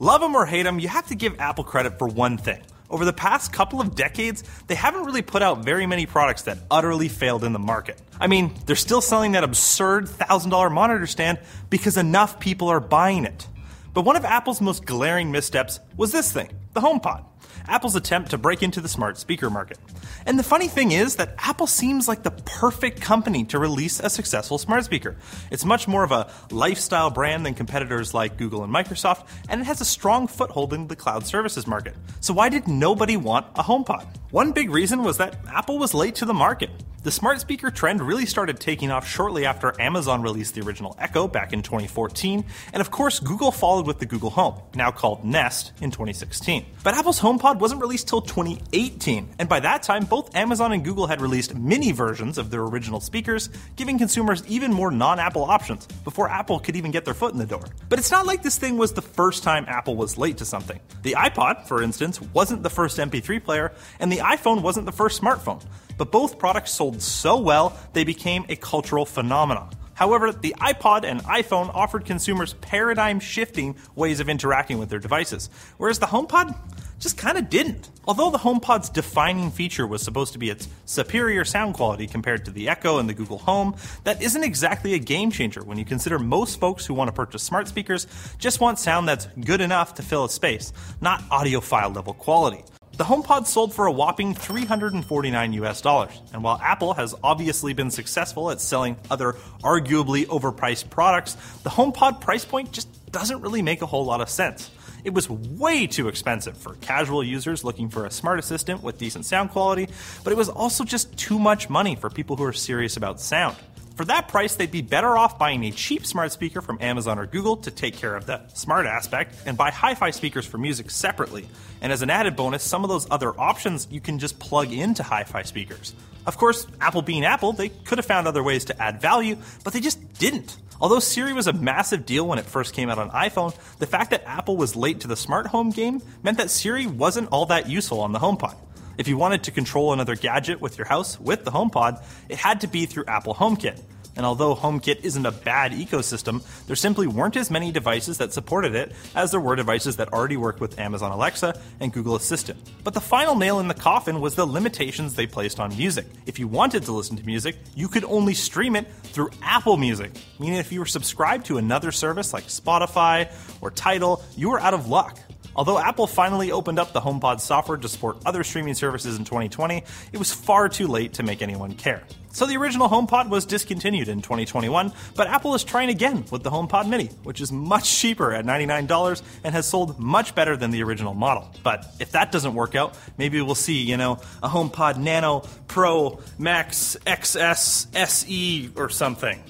Love them or hate them, you have to give Apple credit for one thing. Over the past couple of decades, they haven't really put out very many products that utterly failed in the market. I mean, they're still selling that absurd $1,000 monitor stand because enough people are buying it. But one of Apple's most glaring missteps was this thing the HomePod. Apple's attempt to break into the smart speaker market. And the funny thing is that Apple seems like the perfect company to release a successful smart speaker. It's much more of a lifestyle brand than competitors like Google and Microsoft, and it has a strong foothold in the cloud services market. So why did nobody want a HomePod? One big reason was that Apple was late to the market. The smart speaker trend really started taking off shortly after Amazon released the original Echo back in 2014, and of course, Google followed with the Google Home, now called Nest, in 2016. But Apple's HomePod wasn't released till 2018, and by that time, both Amazon and Google had released mini versions of their original speakers, giving consumers even more non Apple options before Apple could even get their foot in the door. But it's not like this thing was the first time Apple was late to something. The iPod, for instance, wasn't the first MP3 player, and the iPhone wasn't the first smartphone but both products sold so well they became a cultural phenomenon. However, the iPod and iPhone offered consumers paradigm shifting ways of interacting with their devices, whereas the HomePod just kind of didn't. Although the HomePod's defining feature was supposed to be its superior sound quality compared to the Echo and the Google Home, that isn't exactly a game changer when you consider most folks who want to purchase smart speakers just want sound that's good enough to fill a space, not audiophile level quality. The HomePod sold for a whopping 349 US dollars. And while Apple has obviously been successful at selling other arguably overpriced products, the HomePod price point just doesn't really make a whole lot of sense. It was way too expensive for casual users looking for a smart assistant with decent sound quality, but it was also just too much money for people who are serious about sound. For that price, they'd be better off buying a cheap smart speaker from Amazon or Google to take care of the smart aspect and buy hi fi speakers for music separately. And as an added bonus, some of those other options you can just plug into hi fi speakers. Of course, Apple being Apple, they could have found other ways to add value, but they just didn't. Although Siri was a massive deal when it first came out on iPhone, the fact that Apple was late to the smart home game meant that Siri wasn't all that useful on the HomePod. If you wanted to control another gadget with your house with the HomePod, it had to be through Apple HomeKit. And although HomeKit isn't a bad ecosystem, there simply weren't as many devices that supported it as there were devices that already worked with Amazon Alexa and Google Assistant. But the final nail in the coffin was the limitations they placed on music. If you wanted to listen to music, you could only stream it through Apple Music, meaning if you were subscribed to another service like Spotify or Tidal, you were out of luck. Although Apple finally opened up the HomePod software to support other streaming services in 2020, it was far too late to make anyone care. So the original HomePod was discontinued in 2021, but Apple is trying again with the HomePod Mini, which is much cheaper at $99 and has sold much better than the original model. But if that doesn't work out, maybe we'll see, you know, a HomePod Nano, Pro, Max, XS, SE, or something.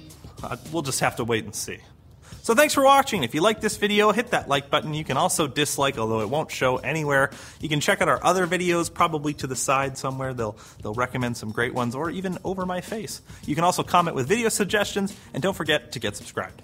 Uh, we'll just have to wait and see. So thanks for watching. If you like this video, hit that like button. You can also dislike, although it won't show anywhere. You can check out our other videos, probably to the side somewhere. They'll they'll recommend some great ones, or even over my face. You can also comment with video suggestions, and don't forget to get subscribed.